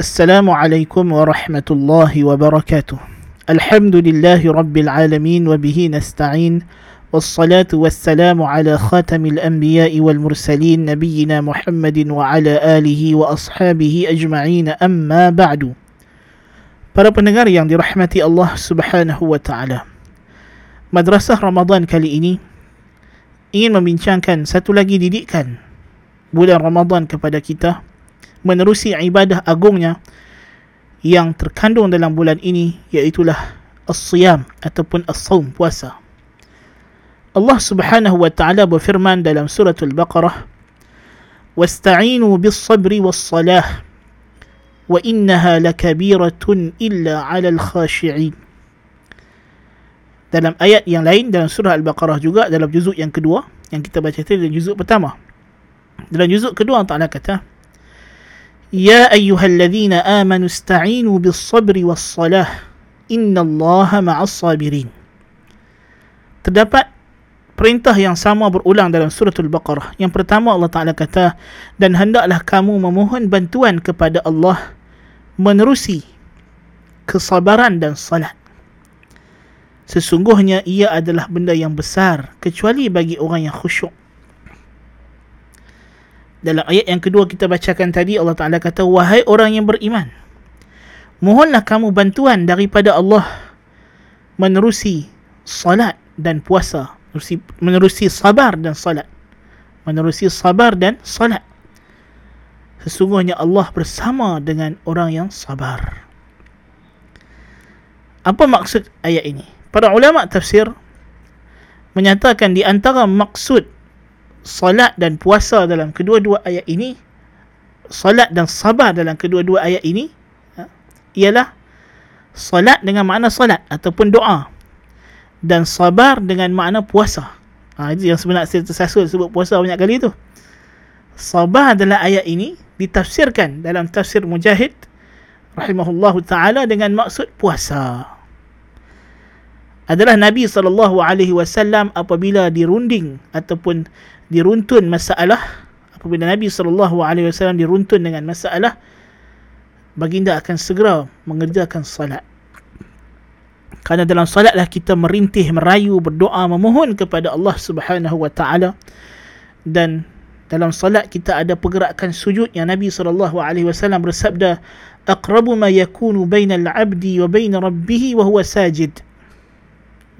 السلام عليكم ورحمة الله وبركاته الحمد لله رب العالمين وبه نستعين والصلاة والسلام على خاتم الأنبياء والمرسلين نبينا محمد وعلى آله وأصحابه أجمعين أما بعد Para pendengar yang dirahmati Allah Subhanahu wa taala. Madrasah Ramadan kali ini ingin membincangkan satu lagi didikan bulan Ramadan kepada kita menerusi ibadah agungnya yang terkandung dalam bulan ini iaitulah as-siyam ataupun as-saum puasa. Allah Subhanahu wa taala berfirman dalam surah Al-Baqarah "Wasta'inu bis-sabri was-salah wa innaha lakabiratun illa 'alal khashi'in." Dalam ayat yang lain dalam surah Al-Baqarah juga dalam juzuk yang kedua yang kita baca tadi dalam juzuk pertama. Dalam juzuk kedua Allah Taala kata يا أيها الذين آمنوا استعينوا بالصبر والصلاة إن الله مع الصابرين Terdapat perintah yang sama berulang dalam surah Al-Baqarah. Yang pertama Allah Ta'ala kata, dan hendaklah kamu memohon bantuan kepada Allah menerusi kesabaran dan salat. Sesungguhnya ia adalah benda yang besar kecuali bagi orang yang khusyuk dalam ayat yang kedua kita bacakan tadi Allah Taala kata wahai orang yang beriman mohonlah kamu bantuan daripada Allah menerusi salat dan puasa menerusi, menerusi sabar dan salat menerusi sabar dan salat. Sesungguhnya Allah bersama dengan orang yang sabar. Apa maksud ayat ini? Para ulama tafsir menyatakan di antara maksud salat dan puasa dalam kedua-dua ayat ini salat dan sabar dalam kedua-dua ayat ini ha, ialah salat dengan makna salat ataupun doa dan sabar dengan makna puasa. Ha, itu yang sebenarnya saya tersasul sebut puasa banyak kali tu. Sabar adalah ayat ini ditafsirkan dalam tafsir mujahid rahimahullahu taala dengan maksud puasa. Adalah Nabi wasallam apabila dirunding ataupun diruntun masalah apabila Nabi sallallahu alaihi wasallam diruntun dengan masalah baginda akan segera mengerjakan salat kerana dalam salatlah kita merintih merayu berdoa memohon kepada Allah Subhanahu wa taala. Dan dalam salat kita ada pergerakan sujud yang Nabi sallallahu alaihi wasallam bersabda aqrabu ma yakunu bainal abdi wa bain rabbih wa huwa sajid.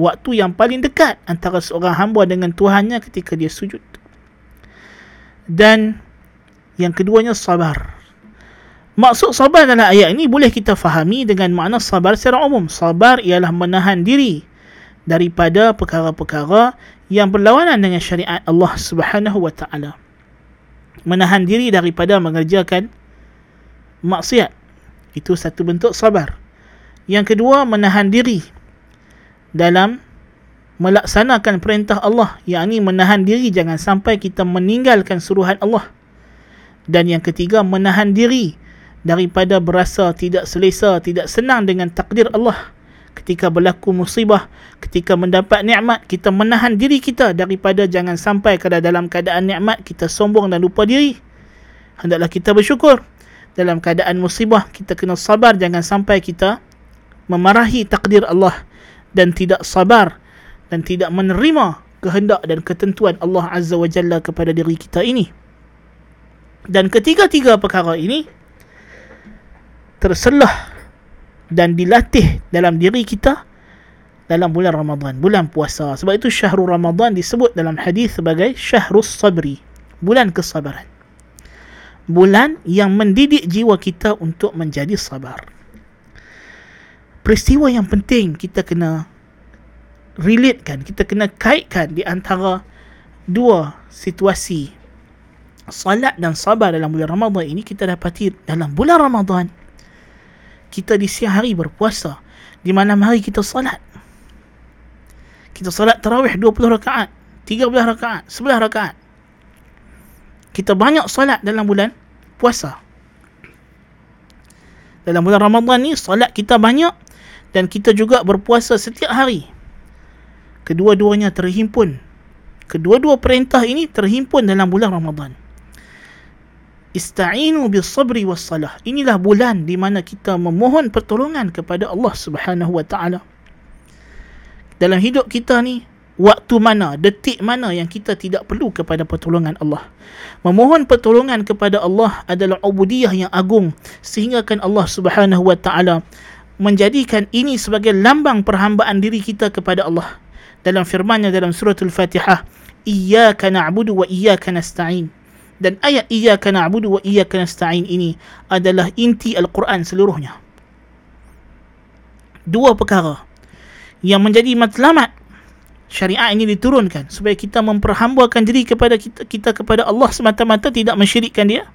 Waktu yang paling dekat antara seorang hamba dengan Tuhannya ketika dia sujud dan yang keduanya sabar. Maksud sabar dalam ayat ini boleh kita fahami dengan makna sabar secara umum. Sabar ialah menahan diri daripada perkara-perkara yang berlawanan dengan syariat Allah Subhanahu wa taala. Menahan diri daripada mengerjakan maksiat. Itu satu bentuk sabar. Yang kedua menahan diri dalam melaksanakan perintah Allah yakni menahan diri jangan sampai kita meninggalkan suruhan Allah. Dan yang ketiga menahan diri daripada berasa tidak selesa tidak senang dengan takdir Allah. Ketika berlaku musibah ketika mendapat nikmat kita menahan diri kita daripada jangan sampai kada dalam keadaan nikmat kita sombong dan lupa diri. Hendaklah kita bersyukur dalam keadaan musibah kita kena sabar jangan sampai kita memarahi takdir Allah. Dan tidak sabar dan tidak menerima kehendak dan ketentuan Allah Azza wa Jalla kepada diri kita ini. Dan ketiga-tiga perkara ini terselah dan dilatih dalam diri kita dalam bulan Ramadan, bulan puasa. Sebab itu syahrul Ramadan disebut dalam hadis sebagai syahrus sabri, bulan kesabaran. Bulan yang mendidik jiwa kita untuk menjadi sabar. Peristiwa yang penting kita kena relatekan, kita kena kaitkan di antara dua situasi. Salat dan sabar dalam bulan Ramadan ini kita dapati dalam bulan Ramadan kita di siang hari berpuasa di malam hari kita salat. Kita salat tarawih 20 rakaat 13 rakaat 11 rakaat. Kita banyak salat dalam bulan puasa. Dalam bulan Ramadan ni salat kita banyak dan kita juga berpuasa setiap hari kedua-duanya terhimpun. Kedua-dua perintah ini terhimpun dalam bulan Ramadan. Ista'inu bis sabri was salah. Inilah bulan di mana kita memohon pertolongan kepada Allah Subhanahu wa taala. Dalam hidup kita ni, waktu mana, detik mana yang kita tidak perlu kepada pertolongan Allah. Memohon pertolongan kepada Allah adalah ubudiyah yang agung sehingga kan Allah Subhanahu wa taala menjadikan ini sebagai lambang perhambaan diri kita kepada Allah. Dalam firman-Nya dalam surah Al-Fatihah, "Iyyaka na'budu wa iyyaka nasta'in." Dan ayat iyyaka na'budu wa iyyaka nasta'in ini adalah inti Al-Quran seluruhnya. Dua perkara yang menjadi matlamat syariat ini diturunkan supaya kita memperhambakan diri kepada kita, kita kepada Allah semata-mata tidak mensyirikkan dia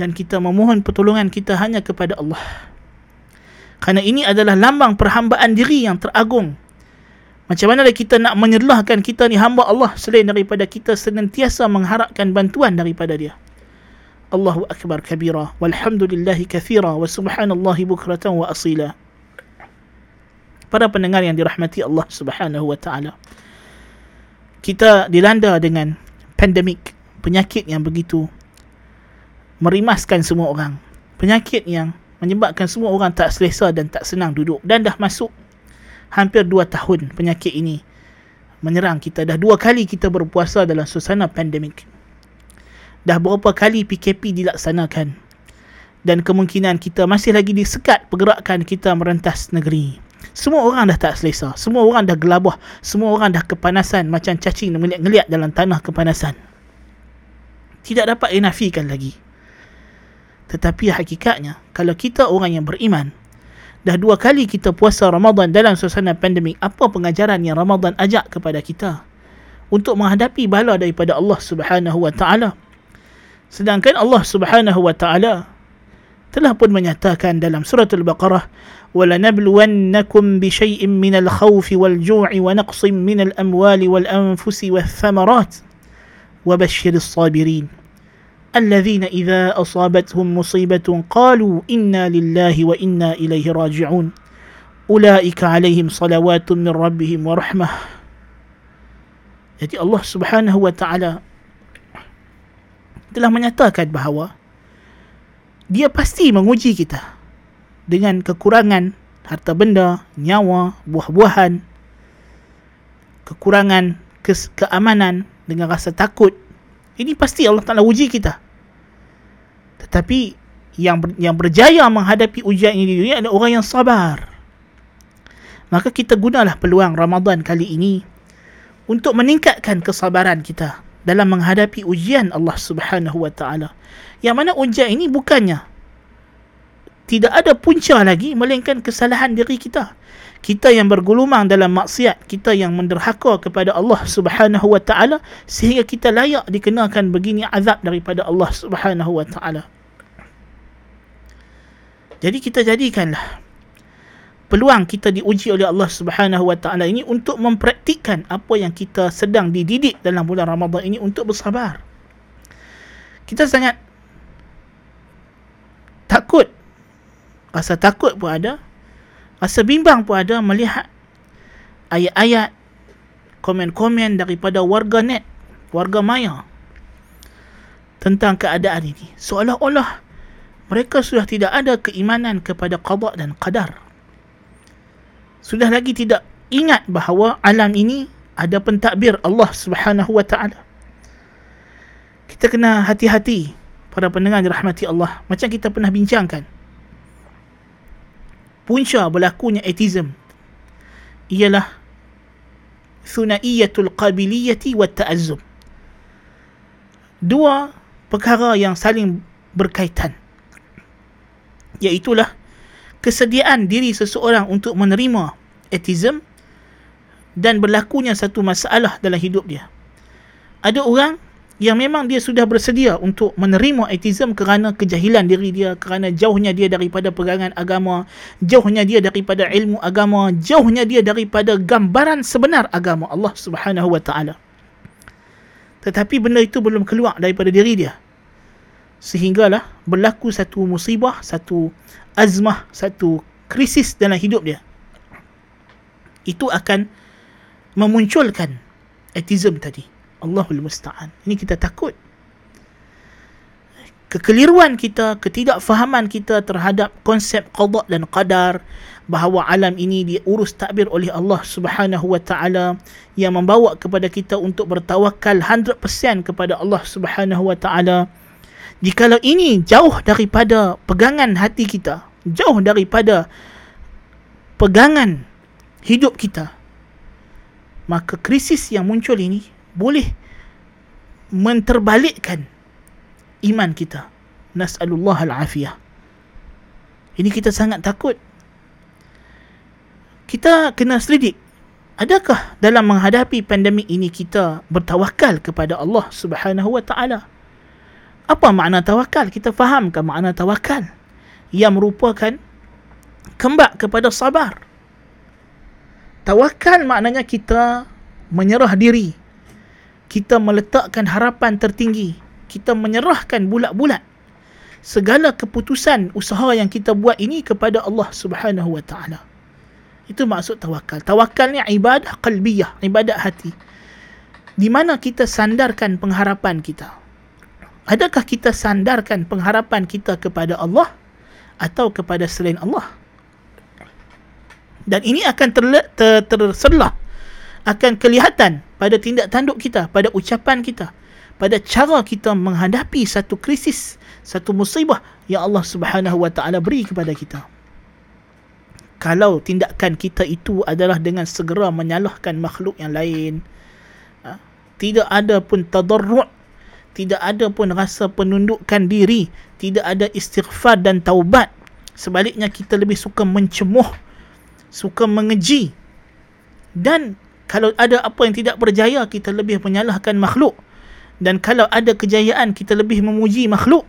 dan kita memohon pertolongan kita hanya kepada Allah kerana ini adalah lambang perhambaan diri yang teragung macam mana kita nak menyerahkan kita ni? Hamba Allah selain daripada kita senantiasa mengharapkan bantuan daripada dia. Allahu Akbar kabira. Walhamdulillahi kathira. Wa subhanallahi bukratan wa asila. Para pendengar yang dirahmati Allah Subhanahu wa taala. Kita dilanda dengan pandemik, penyakit yang begitu merimaskan semua orang. Penyakit yang menyebabkan semua orang tak selesa dan tak senang duduk. Dan dah masuk hampir dua tahun penyakit ini menyerang kita. Dah dua kali kita berpuasa dalam suasana pandemik. Dah berapa kali PKP dilaksanakan dan kemungkinan kita masih lagi disekat pergerakan kita merentas negeri. Semua orang dah tak selesa. Semua orang dah gelabah. Semua orang dah kepanasan macam cacing ngeliat-ngeliat dalam tanah kepanasan. Tidak dapat dinafikan lagi. Tetapi hakikatnya, kalau kita orang yang beriman, dah dua kali kita puasa Ramadan dalam suasana pandemik, apa pengajaran yang Ramadan ajak kepada kita? Untuk menghadapi bala daripada Allah subhanahu wa ta'ala. Sedangkan Allah subhanahu wa ta'ala telah pun menyatakan dalam surah Al-Baqarah وَلَنَبْلُوَنَّكُمْ بِشَيْءٍ مِّنَ الْخَوْفِ وَالْجُوعِ وَنَقْصٍ مِّنَ الْأَمْوَالِ وَالْأَنفُسِ وَالثَّمَرَاتِ وَبَشِّرِ الصَّابِرِينَ الذين إذا أصابتهم مصيبة قالوا إنا لله وإنا إليه راجعون أولئك عليهم صلوات من ربهم ورحمة Jadi Allah subhanahu wa ta'ala telah menyatakan bahawa dia pasti menguji kita dengan kekurangan harta benda, nyawa, buah-buahan, kekurangan ke- keamanan dengan rasa takut. Ini pasti Allah Taala uji kita. Tetapi yang ber, yang berjaya menghadapi ujian ini adalah orang yang sabar. Maka kita gunalah peluang Ramadan kali ini untuk meningkatkan kesabaran kita dalam menghadapi ujian Allah Subhanahu wa taala. Yang mana ujian ini bukannya tidak ada punca lagi melainkan kesalahan diri kita. Kita yang bergulumang dalam maksiat, kita yang menderhaka kepada Allah Subhanahu wa taala sehingga kita layak dikenakan begini azab daripada Allah Subhanahu wa taala. Jadi kita jadikanlah peluang kita diuji oleh Allah Subhanahu wa taala ini untuk mempraktikkan apa yang kita sedang dididik dalam bulan Ramadan ini untuk bersabar. Kita sangat takut rasa takut pun ada rasa bimbang pun ada melihat ayat-ayat komen-komen daripada warga net warga maya tentang keadaan ini. Seolah-olah mereka sudah tidak ada keimanan kepada qada dan qadar. Sudah lagi tidak ingat bahawa alam ini ada pentadbir Allah Subhanahu wa taala. Kita kena hati-hati para pendengar dirahmati Allah. Macam kita pernah bincangkan punca berlakunya atheism ialah thunaiyatul qabiliyati wa ta'azzum. Dua perkara yang saling berkaitan iaitulah kesediaan diri seseorang untuk menerima atheism dan berlakunya satu masalah dalam hidup dia. Ada orang yang memang dia sudah bersedia untuk menerima ateism kerana kejahilan diri dia, kerana jauhnya dia daripada pegangan agama, jauhnya dia daripada ilmu agama, jauhnya dia daripada gambaran sebenar agama Allah Subhanahu wa taala. Tetapi benda itu belum keluar daripada diri dia. Sehinggalah berlaku satu musibah, satu azmah, satu krisis dalam hidup dia. Itu akan memunculkan ateism tadi. Allahul Musta'an. Ini kita takut. kekeliruan kita, ketidakfahaman kita terhadap konsep qada dan qadar bahawa alam ini diurus takbir oleh Allah Subhanahu wa taala yang membawa kepada kita untuk bertawakal 100% kepada Allah Subhanahu wa taala. Jikalau ini jauh daripada pegangan hati kita, jauh daripada pegangan hidup kita, maka krisis yang muncul ini boleh menterbalikkan iman kita. Nas'alullah al-afiyah. Ini kita sangat takut. Kita kena selidik. Adakah dalam menghadapi pandemik ini kita bertawakal kepada Allah Subhanahu wa taala? Apa makna tawakal? Kita fahamkan makna tawakal yang merupakan kembak kepada sabar. Tawakal maknanya kita menyerah diri. Kita meletakkan harapan tertinggi kita menyerahkan bulat-bulat segala keputusan usaha yang kita buat ini kepada Allah Subhanahu wa taala. Itu maksud tawakal. Tawakal ni ibadah qalbiyah, ibadat hati. Di mana kita sandarkan pengharapan kita. Adakah kita sandarkan pengharapan kita kepada Allah atau kepada selain Allah? Dan ini akan terle- ter- terselah akan kelihatan pada tindak tanduk kita, pada ucapan kita pada cara kita menghadapi satu krisis, satu musibah yang Allah Subhanahu Wa Taala beri kepada kita. Kalau tindakan kita itu adalah dengan segera menyalahkan makhluk yang lain, ha, tidak ada pun tadarru' tidak ada pun rasa penundukkan diri, tidak ada istighfar dan taubat. Sebaliknya kita lebih suka mencemuh, suka mengeji. Dan kalau ada apa yang tidak berjaya, kita lebih menyalahkan makhluk. Dan kalau ada kejayaan kita lebih memuji makhluk.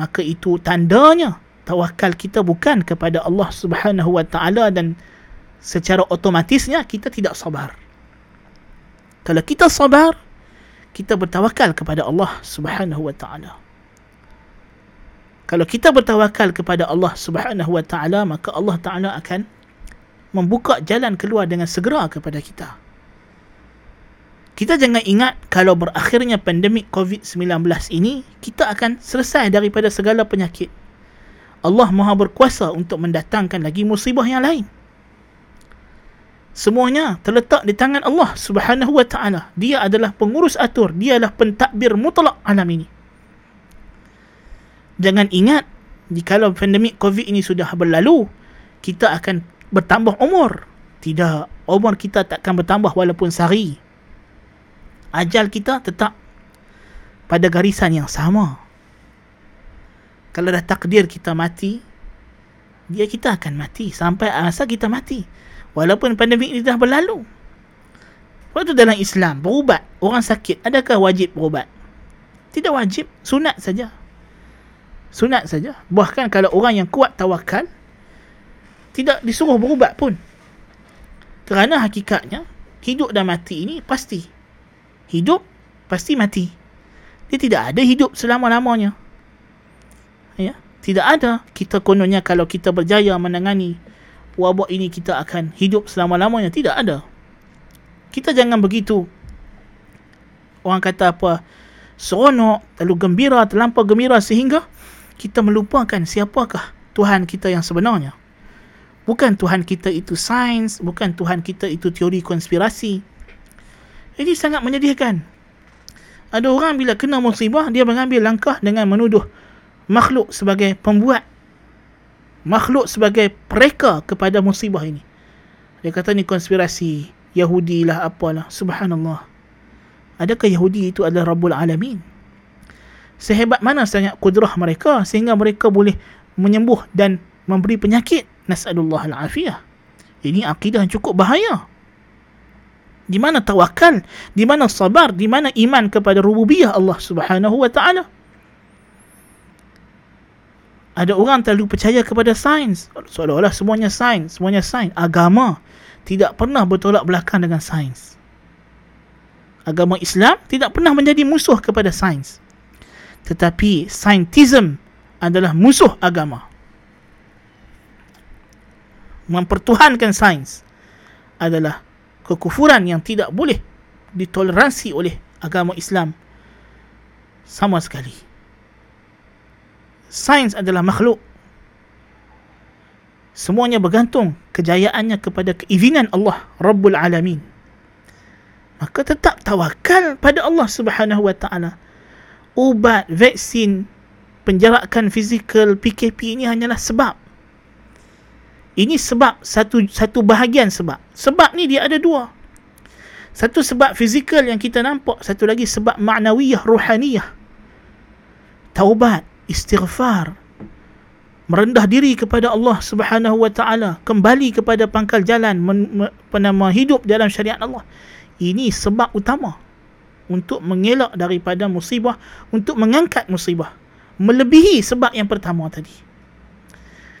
Maka itu tandanya tawakal kita bukan kepada Allah Subhanahu wa taala dan secara otomatisnya kita tidak sabar. Kalau kita sabar kita bertawakal kepada Allah Subhanahu wa taala. Kalau kita bertawakal kepada Allah Subhanahu wa taala maka Allah taala akan membuka jalan keluar dengan segera kepada kita kita jangan ingat kalau berakhirnya pandemik COVID-19 ini, kita akan selesai daripada segala penyakit. Allah Maha berkuasa untuk mendatangkan lagi musibah yang lain. Semuanya terletak di tangan Allah Subhanahu wa taala. Dia adalah pengurus atur, dia adalah pentadbir mutlak alam ini. Jangan ingat jika pandemik COVID ini sudah berlalu, kita akan bertambah umur. Tidak, umur kita takkan bertambah walaupun sehari ajal kita tetap pada garisan yang sama. Kalau dah takdir kita mati, dia kita akan mati sampai masa kita mati. Walaupun pandemik ini dah berlalu. Waktu dalam Islam, berubat, orang sakit, adakah wajib berubat? Tidak wajib, sunat saja. Sunat saja. Bahkan kalau orang yang kuat tawakal, tidak disuruh berubat pun. Kerana hakikatnya, hidup dan mati ini pasti hidup pasti mati. Dia tidak ada hidup selama-lamanya. Ya, tidak ada. Kita kononnya kalau kita berjaya menangani wabak ini kita akan hidup selama-lamanya. Tidak ada. Kita jangan begitu. Orang kata apa? Seronok, terlalu gembira, terlampau gembira sehingga kita melupakan siapakah Tuhan kita yang sebenarnya. Bukan Tuhan kita itu sains, bukan Tuhan kita itu teori konspirasi. Ini sangat menyedihkan. Ada orang bila kena musibah, dia mengambil langkah dengan menuduh makhluk sebagai pembuat. Makhluk sebagai pereka kepada musibah ini. Dia kata ni konspirasi. Yahudi lah apalah. Subhanallah. Adakah Yahudi itu adalah Rabbul Alamin? Sehebat mana sangat kudrah mereka sehingga mereka boleh menyembuh dan memberi penyakit. Nas'alullah al-afiyah. Ini akidah yang cukup bahaya. Di mana tawakal? Di mana sabar? Di mana iman kepada rububiyah Allah Subhanahu wa taala? Ada orang terlalu percaya kepada sains. Seolah-olah semuanya sains, semuanya sains. Agama tidak pernah bertolak belakang dengan sains. Agama Islam tidak pernah menjadi musuh kepada sains. Tetapi saintism adalah musuh agama. Mempertuhankan sains adalah kekufuran yang tidak boleh ditoleransi oleh agama Islam sama sekali. sains adalah makhluk. Semuanya bergantung kejayaannya kepada keizinan Allah Rabbul Alamin. Maka tetap tawakal pada Allah Subhanahu wa taala. Ubat vaksin penjarakan fizikal PKP ini hanyalah sebab ini sebab satu satu bahagian sebab. Sebab ni dia ada dua. Satu sebab fizikal yang kita nampak satu lagi sebab maknawiyah ruhaniyah. Taubat istighfar. Merendah diri kepada Allah Subhanahu wa taala kembali kepada pangkal jalan men, hidup dalam syariat Allah. Ini sebab utama untuk mengelak daripada musibah untuk mengangkat musibah. Melebihi sebab yang pertama tadi.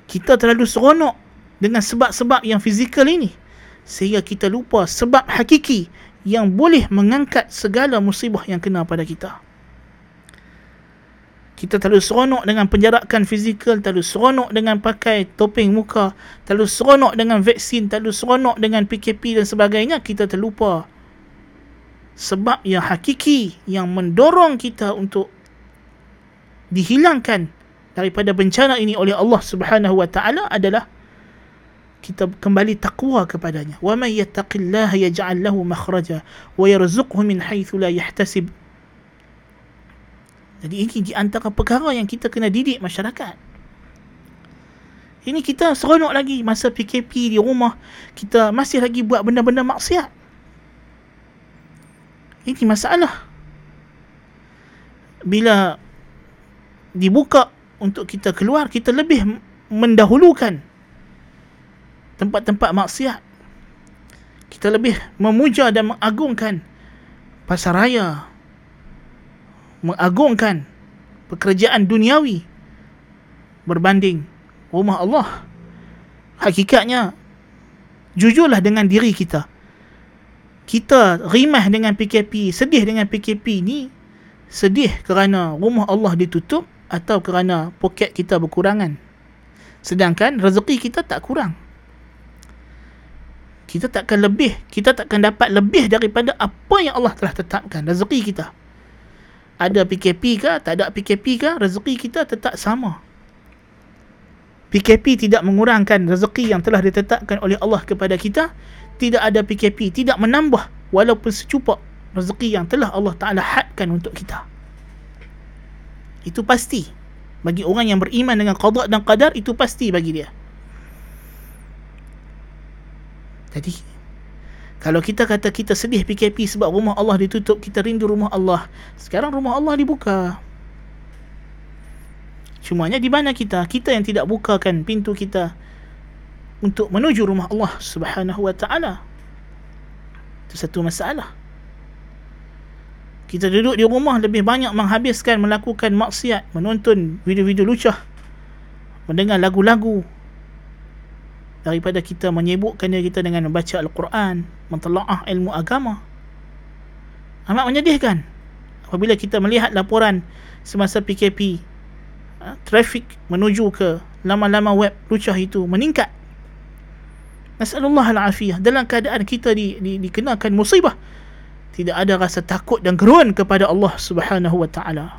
Kita terlalu seronok dengan sebab-sebab yang fizikal ini. Sehingga kita lupa sebab hakiki yang boleh mengangkat segala musibah yang kena pada kita. Kita terlalu seronok dengan penjarakan fizikal, terlalu seronok dengan pakai topeng muka, terlalu seronok dengan vaksin, terlalu seronok dengan PKP dan sebagainya, kita terlupa sebab yang hakiki yang mendorong kita untuk dihilangkan daripada bencana ini oleh Allah Subhanahu wa taala adalah kita kembali takwa kepadanya. Wa may yattaqillaha yaj'al lahu makhraja wa yarzuqhu min haythu la yahtasib jadi ini di antara perkara yang kita kena didik masyarakat. Ini kita seronok lagi masa PKP di rumah. Kita masih lagi buat benda-benda maksiat. Ini masalah. Bila dibuka untuk kita keluar, kita lebih mendahulukan tempat-tempat maksiat. Kita lebih memuja dan mengagungkan pasaraya, mengagungkan pekerjaan duniawi berbanding rumah Allah. Hakikatnya, jujurlah dengan diri kita. Kita rimah dengan PKP, sedih dengan PKP ni, sedih kerana rumah Allah ditutup atau kerana poket kita berkurangan. Sedangkan rezeki kita tak kurang. Kita takkan lebih, kita takkan dapat lebih daripada apa yang Allah telah tetapkan, rezeki kita ada PKP ke, tak ada PKP ke, rezeki kita tetap sama. PKP tidak mengurangkan rezeki yang telah ditetapkan oleh Allah kepada kita. Tidak ada PKP, tidak menambah walaupun secupak rezeki yang telah Allah Ta'ala hadkan untuk kita. Itu pasti. Bagi orang yang beriman dengan qadar dan qadar, itu pasti bagi dia. Jadi, kalau kita kata kita sedih PKP sebab rumah Allah ditutup, kita rindu rumah Allah. Sekarang rumah Allah dibuka. Cumanya di mana kita? Kita yang tidak bukakan pintu kita untuk menuju rumah Allah Subhanahu wa taala. Itu satu masalah. Kita duduk di rumah lebih banyak menghabiskan melakukan maksiat, menonton video-video lucah, mendengar lagu-lagu, daripada kita menyibukkan diri kita dengan membaca Al-Quran, mentelaah ilmu agama. Amat menyedihkan apabila kita melihat laporan semasa PKP, ha, trafik menuju ke lama-lama web lucah itu meningkat. Nasallallahu al-afiyah dalam keadaan kita di, di, dikenakan musibah. Tidak ada rasa takut dan gerun kepada Allah Subhanahu wa taala.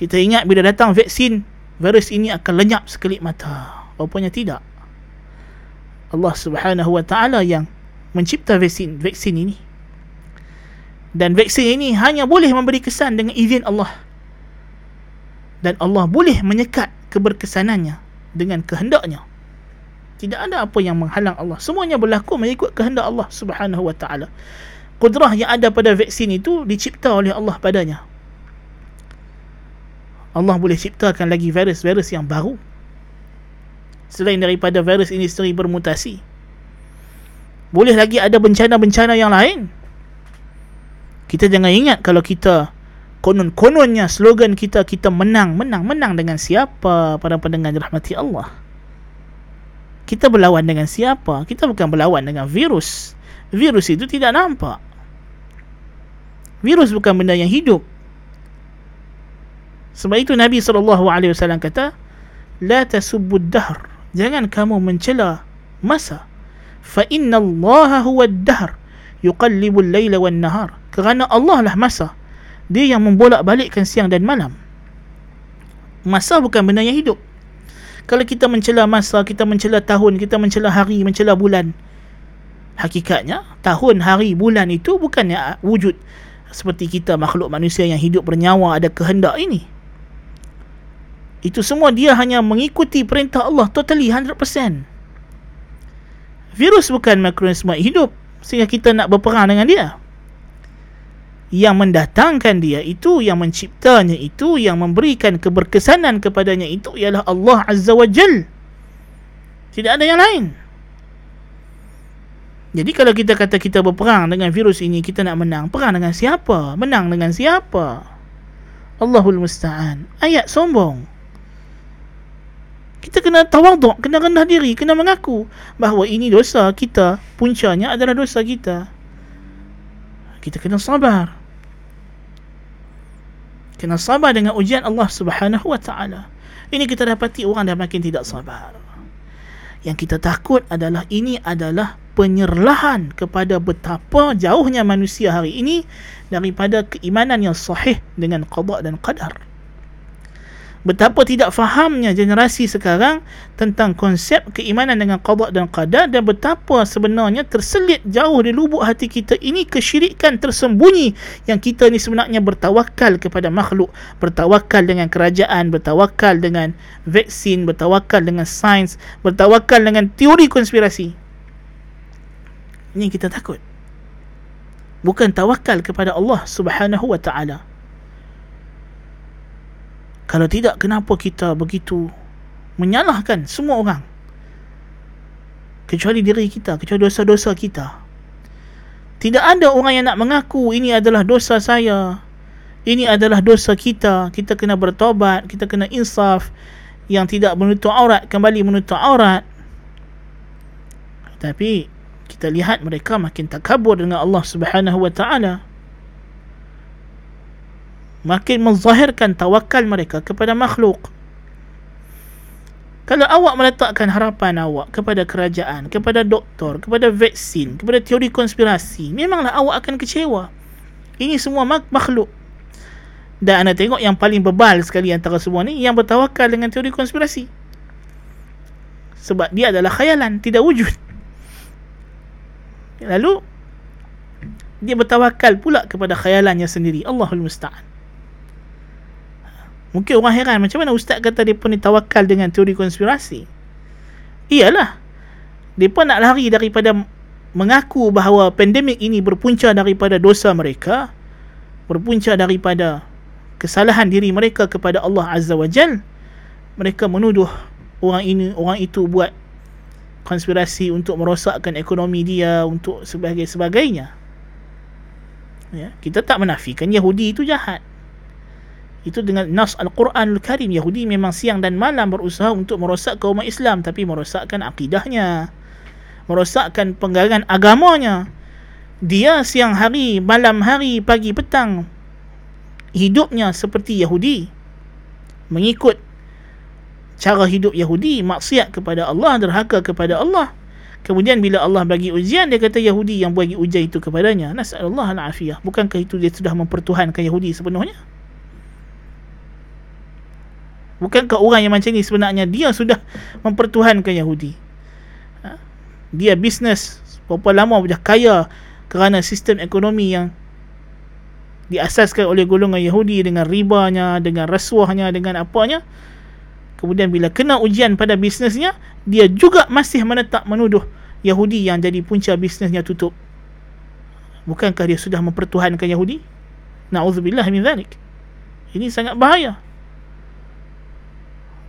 Kita ingat bila datang vaksin, virus ini akan lenyap sekelip mata. Rupanya tidak. Allah Subhanahu Wa Taala yang mencipta vaksin vaksin ini. Dan vaksin ini hanya boleh memberi kesan dengan izin Allah. Dan Allah boleh menyekat keberkesanannya dengan kehendaknya. Tidak ada apa yang menghalang Allah. Semuanya berlaku mengikut kehendak Allah Subhanahu Wa Taala. Kudrah yang ada pada vaksin itu dicipta oleh Allah padanya. Allah boleh ciptakan lagi virus-virus yang baru selain daripada virus ini sendiri bermutasi. Boleh lagi ada bencana-bencana yang lain. Kita jangan ingat kalau kita konon-kononnya slogan kita kita menang, menang, menang dengan siapa para pendengar rahmati Allah. Kita berlawan dengan siapa? Kita bukan berlawan dengan virus. Virus itu tidak nampak. Virus bukan benda yang hidup. Sebab itu Nabi SAW kata, La tasubbud dahr jangan kamu mencela masa fa inna Allah huwa ad-dahr yuqallibu al-laila wan-nahar kerana Allah lah masa dia yang membolak-balikkan siang dan malam Masa bukan benda yang hidup. Kalau kita mencela masa, kita mencela tahun, kita mencela hari, mencela bulan. Hakikatnya, tahun, hari, bulan itu bukannya wujud seperti kita makhluk manusia yang hidup bernyawa ada kehendak ini. Itu semua dia hanya mengikuti perintah Allah totally 100%. Virus bukan mikroorganisma hidup sehingga kita nak berperang dengan dia. Yang mendatangkan dia itu yang menciptanya itu yang memberikan keberkesanan kepadanya itu ialah Allah Azza wa Jal. Tidak ada yang lain. Jadi kalau kita kata kita berperang dengan virus ini kita nak menang. Perang dengan siapa? Menang dengan siapa? Allahul Musta'an. Ayat sombong kita kena tawaduk kena rendah diri kena mengaku bahawa ini dosa kita puncanya adalah dosa kita. Kita kena sabar. Kena sabar dengan ujian Allah Subhanahu wa taala. Ini kita dapati orang dah makin tidak sabar. Yang kita takut adalah ini adalah penyerlahan kepada betapa jauhnya manusia hari ini daripada keimanan yang sahih dengan qada dan qadar betapa tidak fahamnya generasi sekarang tentang konsep keimanan dengan qada dan qadar dan betapa sebenarnya terselit jauh di lubuk hati kita ini kesyirikan tersembunyi yang kita ni sebenarnya bertawakal kepada makhluk bertawakal dengan kerajaan bertawakal dengan vaksin bertawakal dengan sains bertawakal dengan teori konspirasi. Ini kita takut. Bukan tawakal kepada Allah Subhanahu wa taala kalau tidak, kenapa kita begitu menyalahkan semua orang? Kecuali diri kita, kecuali dosa-dosa kita. Tidak ada orang yang nak mengaku ini adalah dosa saya. Ini adalah dosa kita. Kita kena bertobat, kita kena insaf. Yang tidak menutup aurat, kembali menutup aurat. Tapi kita lihat mereka makin takabur dengan Allah Subhanahu wa taala makin menzahirkan tawakal mereka kepada makhluk. Kalau awak meletakkan harapan awak kepada kerajaan, kepada doktor, kepada vaksin, kepada teori konspirasi, memanglah awak akan kecewa. Ini semua makhluk. Dan anda tengok yang paling bebal sekali antara semua ni yang bertawakal dengan teori konspirasi. Sebab dia adalah khayalan, tidak wujud. Lalu dia bertawakal pula kepada khayalannya sendiri. Allahul Musta'an. Mungkin orang heran macam mana ustaz kata dia pun tawakal dengan teori konspirasi. Iyalah. Dia pun nak lari daripada mengaku bahawa pandemik ini berpunca daripada dosa mereka, berpunca daripada kesalahan diri mereka kepada Allah Azza wa Jal. Mereka menuduh orang ini, orang itu buat konspirasi untuk merosakkan ekonomi dia, untuk sebagai sebagainya. Ya, kita tak menafikan Yahudi itu jahat itu dengan nas Al-Quran Al-Karim Yahudi memang siang dan malam berusaha untuk merosak kaum Islam tapi merosakkan akidahnya. Merosakkan penggalangan agamanya. Dia siang hari malam hari pagi petang hidupnya seperti Yahudi. Mengikut cara hidup Yahudi maksiat kepada Allah derhaka kepada Allah. Kemudian bila Allah bagi ujian dia kata Yahudi yang bagi ujian itu kepadanya nasallahu al-afiyah. Bukankah itu dia sudah mempertuhankan Yahudi sepenuhnya Bukankah orang yang macam ni sebenarnya dia sudah mempertuhankan Yahudi? Ha? Dia bisnes berapa lama sudah kaya kerana sistem ekonomi yang diasaskan oleh golongan Yahudi dengan ribanya, dengan rasuahnya, dengan apanya. Kemudian bila kena ujian pada bisnesnya, dia juga masih menetap menuduh Yahudi yang jadi punca bisnesnya tutup. Bukankah dia sudah mempertuhankan Yahudi? Na'udzubillah min dhalik. Ini sangat bahaya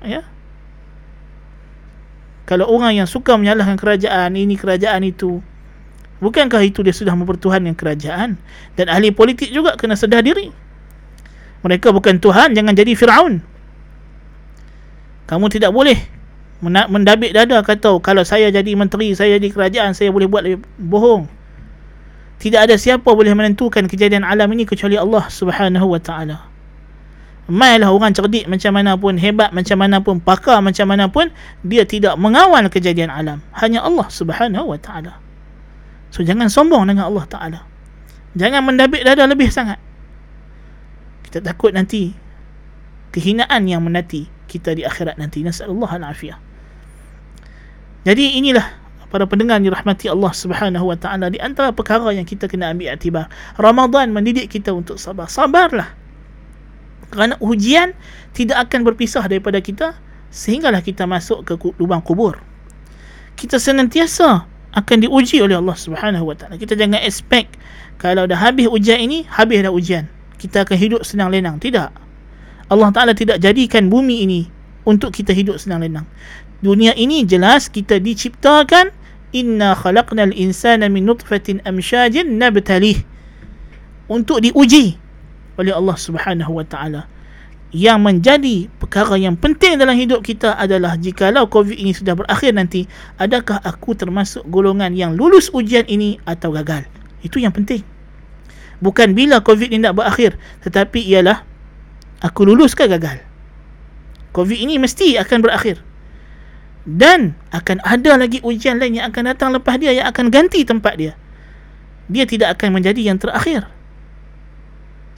ya. Kalau orang yang suka menyalahkan kerajaan ini kerajaan itu bukankah itu dia sudah mempertuhankan kerajaan? Dan ahli politik juga kena sedar diri. Mereka bukan Tuhan jangan jadi Fir'aun. Kamu tidak boleh mendabik dada kata kalau saya jadi menteri saya jadi kerajaan saya boleh buat lebih bohong. Tidak ada siapa boleh menentukan kejadian alam ini kecuali Allah Subhanahu wa taala Mailah orang cerdik macam mana pun, hebat macam mana pun, pakar macam mana pun, dia tidak mengawal kejadian alam. Hanya Allah subhanahu wa ta'ala. So jangan sombong dengan Allah ta'ala. Jangan mendabik dada lebih sangat. Kita takut nanti kehinaan yang menanti kita di akhirat nanti nasallahu alafiyah jadi inilah para pendengar dirahmati Allah Subhanahu wa taala di antara perkara yang kita kena ambil iktibar Ramadan mendidik kita untuk sabar sabarlah kerana ujian tidak akan berpisah daripada kita sehinggalah kita masuk ke lubang kubur. Kita senantiasa akan diuji oleh Allah Subhanahu wa taala. Kita jangan expect kalau dah habis ujian ini habis dah ujian. Kita akan hidup senang lenang. Tidak. Allah Ta'ala tidak jadikan bumi ini untuk kita hidup senang lenang. Dunia ini jelas kita diciptakan inna khalaqnal insana min nutfatin amshajin nabtalih. Untuk diuji oleh Allah Subhanahu wa taala. Yang menjadi perkara yang penting dalam hidup kita adalah jikalau COVID ini sudah berakhir nanti, adakah aku termasuk golongan yang lulus ujian ini atau gagal? Itu yang penting. Bukan bila COVID ini nak berakhir, tetapi ialah aku lulus ke gagal COVID ini mesti akan berakhir dan akan ada lagi ujian lain yang akan datang lepas dia yang akan ganti tempat dia dia tidak akan menjadi yang terakhir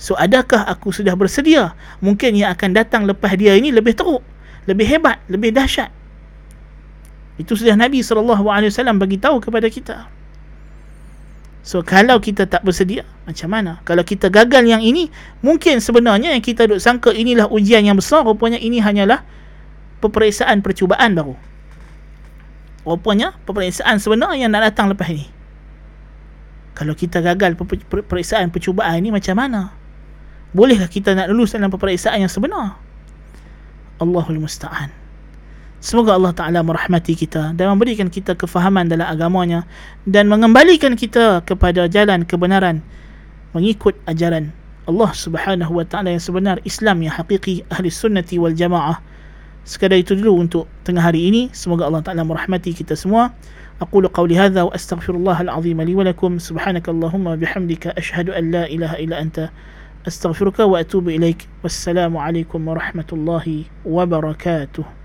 so adakah aku sudah bersedia? Mungkin yang akan datang lepas dia ini lebih teruk lebih hebat lebih dahsyat. Itu sudah Nabi SAW bagi tahu kepada kita. So kalau kita tak bersedia Macam mana? Kalau kita gagal yang ini Mungkin sebenarnya yang kita duk sangka Inilah ujian yang besar Rupanya ini hanyalah Peperiksaan percubaan baru. Rupanya peperiksaan sebenar yang nak datang lepas ini. Kalau kita gagal peperiksaan percubaan ini Macam mana Bolehkah kita nak lulus dalam peperiksaan yang sebenar Allahul Musta'an Semoga Allah Ta'ala merahmati kita dan memberikan kita kefahaman dalam agamanya dan mengembalikan kita kepada jalan kebenaran mengikut ajaran Allah Subhanahu Wa Ta'ala yang sebenar Islam yang hakiki ahli sunnati wal jamaah sekadar itu dulu untuk tengah hari ini semoga Allah Ta'ala merahmati kita semua أقول قولي هذا وأستغفر الله العظيم لي ولكم سبحانك اللهم وبحمدك أشهد أن لا إله إلا أنت أستغفرك وأتوب إليك. والسلام عليكم ورحمة الله وبركاته.